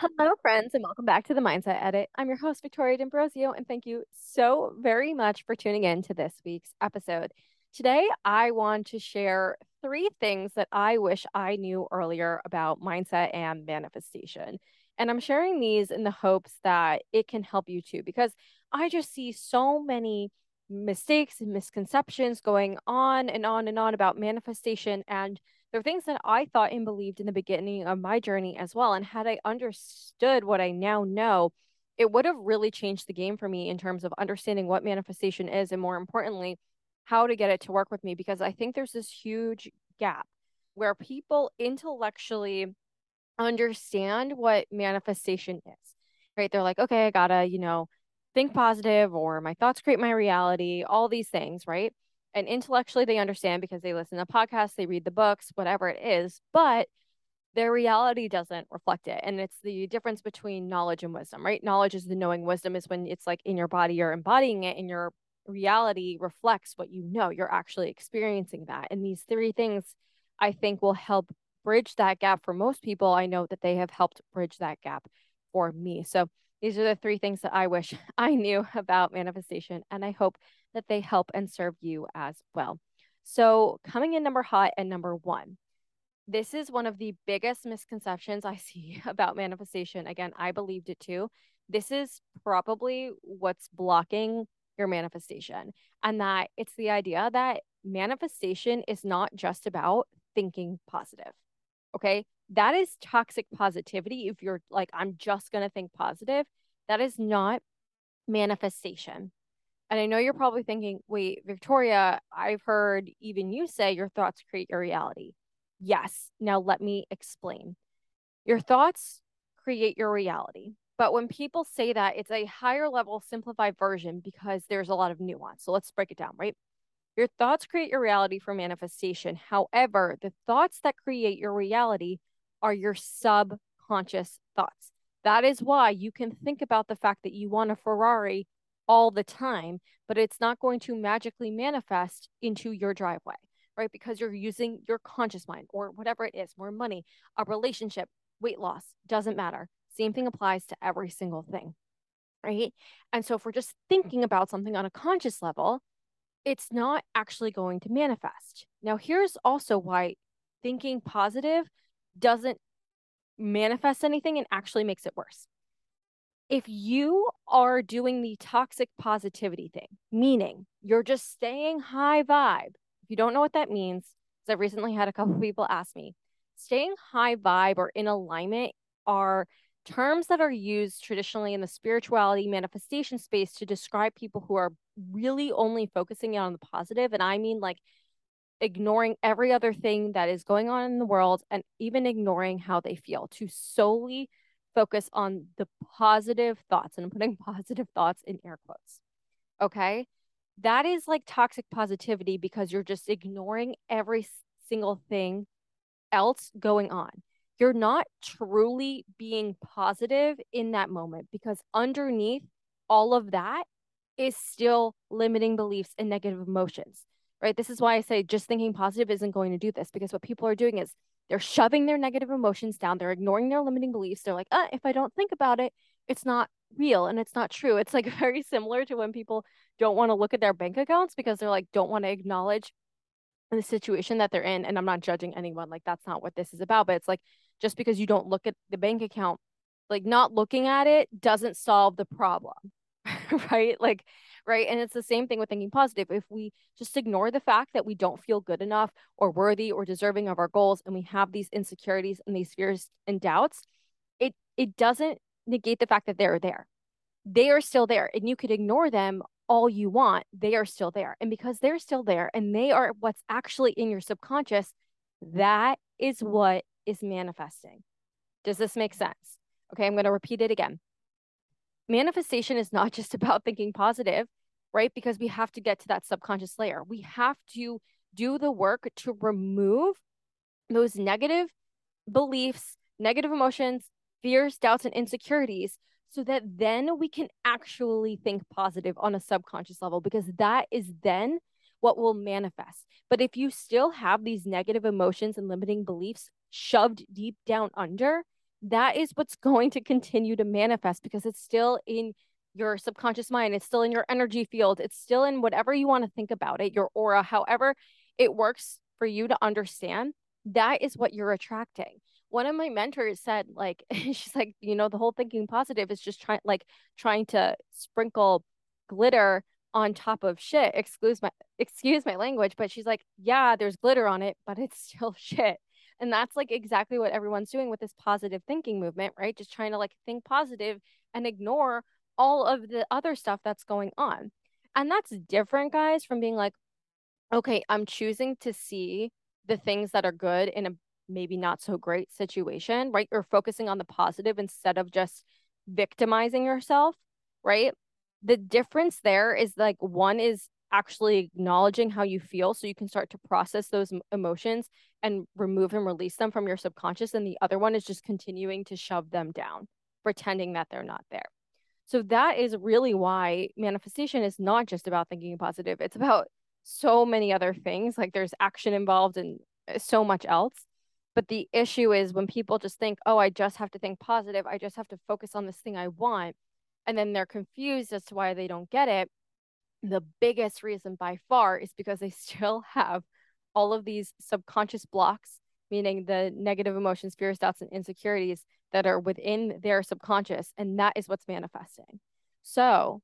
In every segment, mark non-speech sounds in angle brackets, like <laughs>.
Hello, friends, and welcome back to the Mindset Edit. I'm your host, Victoria D'Ambrozio, and thank you so very much for tuning in to this week's episode. Today, I want to share three things that I wish I knew earlier about mindset and manifestation. And I'm sharing these in the hopes that it can help you too, because I just see so many mistakes and misconceptions going on and on and on about manifestation and there are things that I thought and believed in the beginning of my journey as well. And had I understood what I now know, it would have really changed the game for me in terms of understanding what manifestation is and more importantly, how to get it to work with me. Because I think there's this huge gap where people intellectually understand what manifestation is, right? They're like, okay, I gotta, you know, think positive or my thoughts create my reality, all these things, right? And intellectually they understand because they listen to podcasts, they read the books, whatever it is, but their reality doesn't reflect it. And it's the difference between knowledge and wisdom, right? Knowledge is the knowing, wisdom is when it's like in your body, you're embodying it, and your reality reflects what you know. You're actually experiencing that. And these three things I think will help bridge that gap for most people. I know that they have helped bridge that gap for me. So these are the three things that I wish <laughs> I knew about manifestation. And I hope that they help and serve you as well. So, coming in number hot and number one, this is one of the biggest misconceptions I <laughs> see about manifestation. Again, I believed it too. This is probably what's blocking your manifestation, and that it's the idea that manifestation is not just about thinking positive. Okay. That is toxic positivity. If you're like, I'm just going to think positive, that is not manifestation. And I know you're probably thinking, wait, Victoria, I've heard even you say your thoughts create your reality. Yes. Now let me explain. Your thoughts create your reality. But when people say that, it's a higher level simplified version because there's a lot of nuance. So let's break it down, right? Your thoughts create your reality for manifestation. However, the thoughts that create your reality are your subconscious thoughts. That is why you can think about the fact that you want a Ferrari all the time, but it's not going to magically manifest into your driveway, right? Because you're using your conscious mind or whatever it is, more money, a relationship, weight loss, doesn't matter. Same thing applies to every single thing, right? And so if we're just thinking about something on a conscious level, it's not actually going to manifest. Now, here's also why thinking positive doesn't manifest anything and actually makes it worse if you are doing the toxic positivity thing, meaning you're just staying high vibe, if you don't know what that means, because I've recently had a couple mm-hmm. people ask me, staying high vibe or in alignment are terms that are used traditionally in the spirituality manifestation space to describe people who are really only focusing on the positive. And I mean, like, ignoring every other thing that is going on in the world and even ignoring how they feel to solely focus on the positive thoughts. And I'm putting <laughs> positive thoughts in air quotes. Okay. That is like toxic positivity because you're just ignoring every single thing else going on. You're not truly being positive in that moment because underneath all of that is still limiting beliefs and negative emotions, right? This is why I say just thinking positive isn't going to do this because what people are doing is they're shoving their negative emotions down. They're ignoring their limiting beliefs. They're like, uh, if I don't think about it, it's not real and it's not true. It's like <laughs> very similar to when people don't want to look at their bank accounts because they're like, don't want to acknowledge the situation that they're in. And I'm not judging anyone. Like, that's not what this is about. But it's like, just because you don't look at the bank account, like, not looking at it doesn't solve the problem. <laughs> right? Like, right? And it's the same thing with thinking positive. If we just ignore the fact that we don't feel good enough or worthy or deserving of our goals and we have these insecurities and these fears and doubts, it it doesn't negate the fact that they're there. They are still there and you could ignore them all you want. They are still there. And because they're still there and they are what's actually in your subconscious, that is what is manifesting. Does this make sense? Okay, I'm going to repeat it again manifestation is not <laughs> just about thinking positive, right? Because we have to get to that subconscious layer. We have to do the work to remove those negative beliefs, negative emotions, fears, doubts, and insecurities so that then we can actually think positive on a subconscious level because that is then what will manifest. But if you still have these negative emotions and limiting beliefs shoved deep down under, that is what's <laughs> going to continue to manifest because it's still in your subconscious mind, it's still in your energy field, it's still in whatever you want to think about it, your aura, however it works for you to understand. That is what you're attracting. One of my mentors said, like, <laughs> she's like, you know, the whole thinking positive is just trying, like, trying to sprinkle glitter on top of shit. Excuse my <laughs> excuse my language, but she's like, yeah, there's glitter on it, but it's still shit. And that's like exactly what everyone's doing with this positive thinking movement, right? Just trying to like think positive and ignore all of the other stuff that's going on. And that's different, guys, from being like, okay, I'm choosing to see the things that are good in a maybe not so great situation, right? You're focusing on the positive instead of just victimizing yourself, right? The difference there is like one is actually acknowledging how you feel so you can start to process those emotions and remove and release them from your subconscious and the other one is just continuing to shove them down pretending that they're not there. So that is really why manifestation is not just about thinking positive it's about so many other things like there's action involved and uh, so much else. But the issue is when people just think oh i just have to think positive i just have to focus on this thing i want and then they're confused as to why they don't get it the biggest reason by far is because they <laughs> still have all of these subconscious blocks, meaning the negative emotions, fears, doubts, and insecurities that are within their subconscious. And that is what's manifesting. So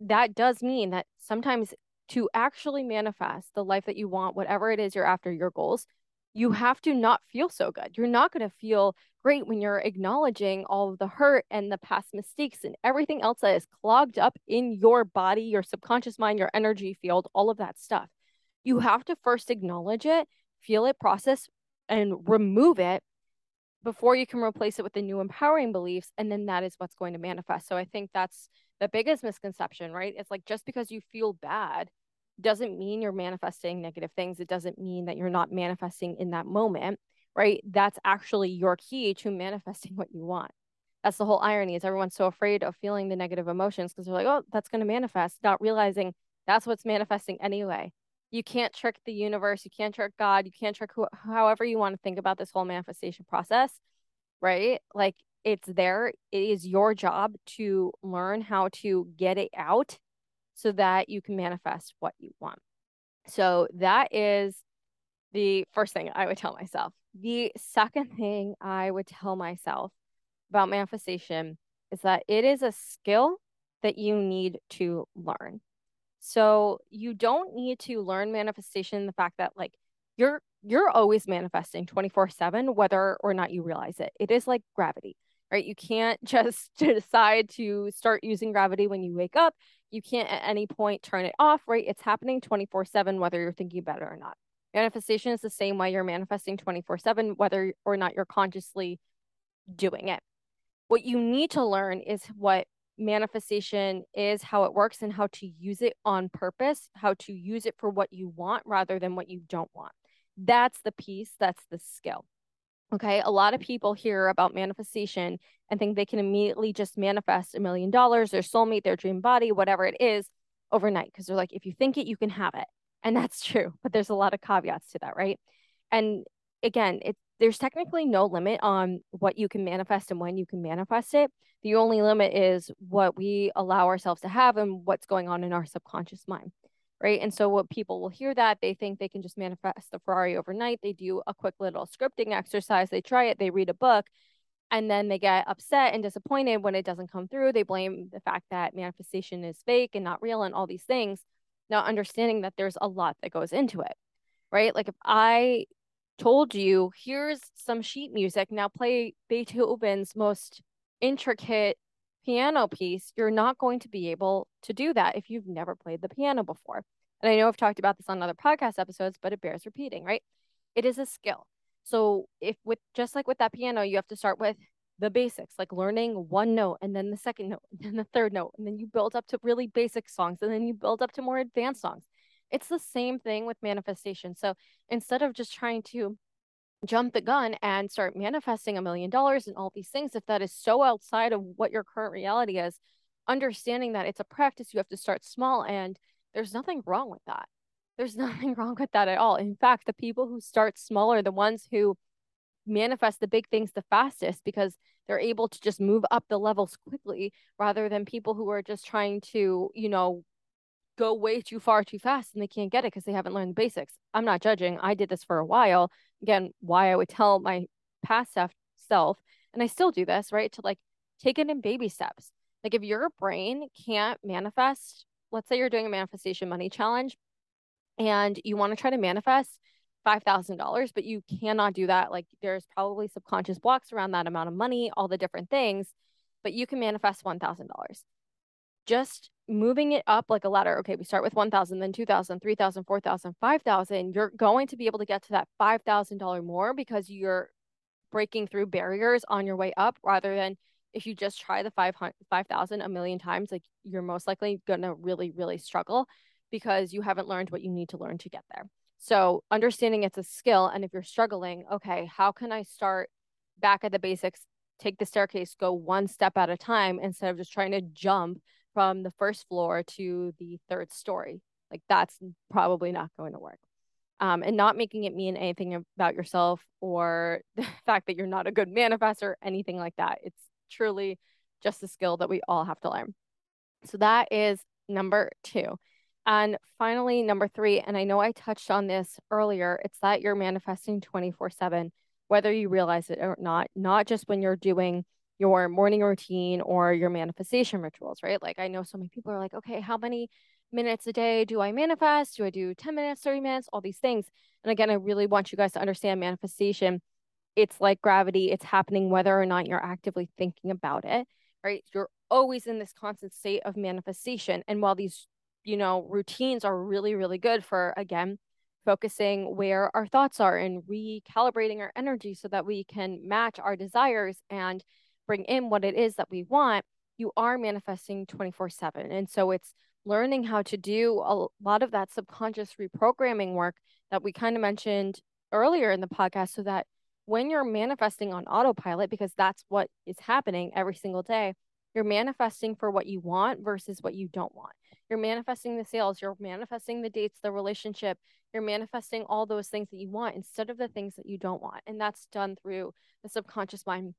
that does mean that sometimes to actually manifest the life that you want, whatever it is you're after, your goals, you have to not feel so good. You're not going to feel great when you're acknowledging all of the hurt and the past mistakes and everything else that is clogged up in your body, your subconscious mind, your energy field, all of that stuff. You have to first acknowledge it, feel it, process, and remove it before you can replace it with the new empowering beliefs. And then that is what's going to manifest. So I think that's the biggest misconception, right? It's like just because you feel bad doesn't mean you're manifesting negative things. It doesn't mean that you're not manifesting in that moment, right? That's actually your key to manifesting what you want. That's the whole irony is everyone's so afraid of feeling the negative emotions because they're like, oh, that's going to manifest, not realizing that's what's manifesting anyway. You can't trick the universe. You can't trick God. You can't trick who, however you want to think about this whole manifestation process, right? Like it's there. It is your job to learn how to get it out so that you can manifest what you want. So that is the first thing I would tell myself. The second thing I would tell myself about manifestation is that it is a skill that you need to learn. So you don't need to learn manifestation the fact that like you're you're always manifesting 24/7 whether or not you realize it. It is like gravity right? You can't <laughs> just decide to start using gravity when you wake up. You can't at any point turn it off, right? It's happening 24 7, whether you're thinking about it or not. Manifestation is the same way you're manifesting 24 7, whether or not you're consciously doing it. What you need to learn is what manifestation is, how it works, and how to use it on purpose, how to use it for what you want rather than what you don't want. That's the piece, that's the skill. Okay. A lot of people hear about manifestation and think they can immediately just manifest a million dollars, their soulmate, their dream body, whatever it is, overnight. Because they're like, if you think it, you can have it. And that's true. But there's a lot of caveats to that, right? And again, it, there's technically no limit on what you can manifest and when you can manifest it. The only limit is what we allow ourselves to have and what's going on in our subconscious mind right? And so what people will hear that they think they can just manifest the Ferrari overnight. They do a quick little scripting exercise, they try it, they read a book, and then they get upset and disappointed when it doesn't come through. They blame the fact that manifestation is fake and not real and all these things, not understanding that there's a lot that goes into it. Right? Like if I told you, here's some sheet music, now play Beethoven's most intricate piano piece, you're not going to be able to do that if you've never played the piano before. And I know I've talked about this on other podcast episodes, but it bears repeating, right? It is a skill. So if with just like with that piano, you have to start with the basics, like learning one note and then the second note and <laughs> then the third note, and then you build up to really basic songs and then you build up to more advanced songs. It's the same thing with manifestation. So instead of just trying to jump the gun and start manifesting a million dollars and all these things if that is so outside of what your current reality is understanding that it's a practice you have to start small and there's nothing wrong with that there's <laughs> nothing wrong with that at all in fact the people who start smaller the ones who manifest the big things the fastest because they're able to just move up the levels quickly rather than people who are just trying to, you know, go way too far too fast and they can't get it because they haven't learned the basics. I'm not judging. I did this for a while. Again, why I would tell my past self, and I still do this, right? To like take it in baby steps. Like if your brain can't manifest, let's say you're doing a manifestation money challenge and you want to try to manifest $5,000, but you cannot do that. Like there's probably subconscious blocks around that amount of money, all the different things, but you can manifest $1,000. Just moving it up like a ladder. Okay, we start with 1,000, then 2,000, 3,000, 4,000, 5,000. You're going to be able to get to that $5,000 more because you're breaking through barriers on your way up rather than if you just try the 5,000 5, a million times, like you're most likely going to really, really struggle because you haven't learned what you need to learn to get there. So understanding it's a skill. And if you're struggling, okay, how can I start back at the basics, take the staircase, go one step at a time instead of just trying to jump from the first floor to the third story? Like that's probably not going to work. Um, and not making it mean anything about yourself or <laughs> the fact that you're not a good manifestor, anything like that. It's truly just a skill that we all have to learn. So that is number two. And finally, number three, and I know I touched on this earlier, it's that you're manifesting 24 7, whether you realize it or not, not just when you're doing your morning routine or your manifestation rituals, right? Like I know so many people are like, okay, how many minutes a day do I manifest? Do I do 10 minutes, 30 minutes, all these things? And again, I really want you guys to understand manifestation. It's like gravity, it's happening whether or not you're actively thinking about it, right? You're always in this constant state of manifestation. And while these you know, routines are really, really good for, again, focusing where our thoughts are and recalibrating our energy so that we can match our desires and bring in what it is that we want. You are manifesting 24 7. And so it's learning how to do a lot of that subconscious reprogramming work that we kind of mentioned earlier in the podcast so that when you're manifesting on autopilot, because that's what is happening every single day, you're manifesting for what you want versus what you don't want. You're manifesting the sales, you're manifesting the dates, the relationship, you're manifesting all those things that you want instead of the things that you don't want. And that's done through the subconscious mind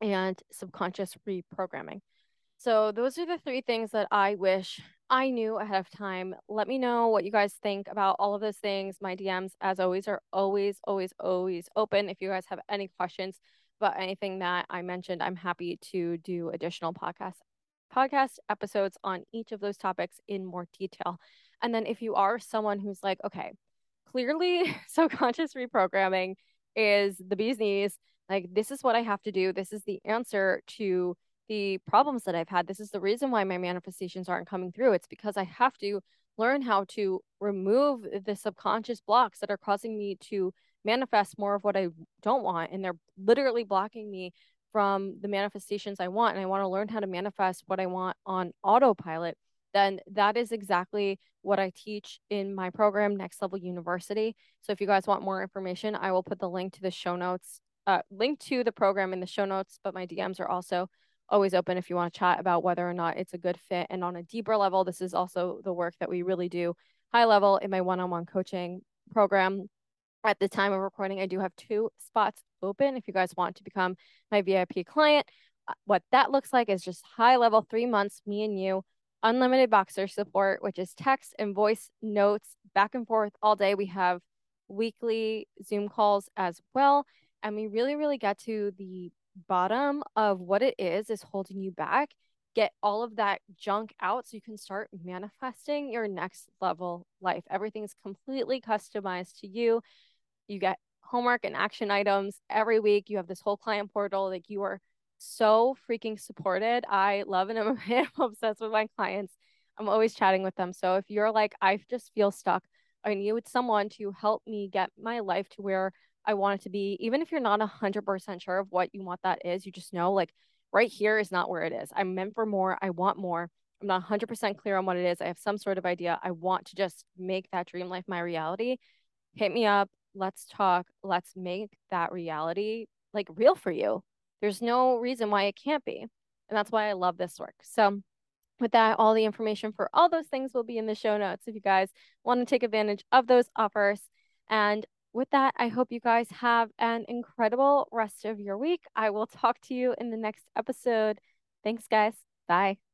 and subconscious reprogramming. So, those are the three things that I wish I knew ahead of time. Let me know what you guys think about all of those things. My DMs, as always, are always, always, always open. If you guys have any questions about anything that I mentioned, I'm happy to do additional podcasts podcast episodes on each of those topics in more detail. And then if you are someone who's like, okay, clearly <laughs> subconscious reprogramming is the bee's knees, like this is what I have to do. This is the answer to the problems that I've had. This is the reason why my manifestations aren't coming through. It's because I have to learn how to remove the subconscious blocks that are causing me to manifest more of what I don't want. And they're literally blocking me from the manifestations I want and I want to learn how to manifest what I want on autopilot, then that is exactly what I teach in my program, Next Level YOUniversity. So if you guys want more information, I will put the link to the show notes, uh, link to the program in the show notes, but my DMs are also always open if you want to chat about whether or not it's a good fit. And on a deeper level, this is also the work that we really do high level in my one on one coaching program at the time of recording, I do have two spots open if you guys want to become my VIP client. Uh, what that looks like is just high level, three months, me and you, unlimited Voxer support, which is text and voice notes back and forth all day. We have weekly Zoom calls as well. And we really, really get to the bottom of what it is is holding you back get all of that junk out so you can start manifesting your next level life. Everything's completely customized to you. You get homework and action items every week. You have this whole client portal. Like you are so freaking supported. I love and <laughs> I'm obsessed with my clients. I'm always chatting with them. So if you're like, I just feel stuck, I need someone to help me get my life to where I want it to be. Even if you're not 100% sure of what you want that is, you just know like right here is not where it is. I'm meant for more. I want more. I'm not 100% clear on what it is. I have some sort of idea. I want to just make that dream life my reality. Hit me up let's talk, let's make that reality like real for you. There's no reason why it can't be. And that's why I love this work. So, with that, all the information for all those things will be in the show notes if you guys want to take advantage of those offers. And with that, I hope you guys have an incredible rest of your week. I will talk to you in the next episode. Thanks, guys. Bye.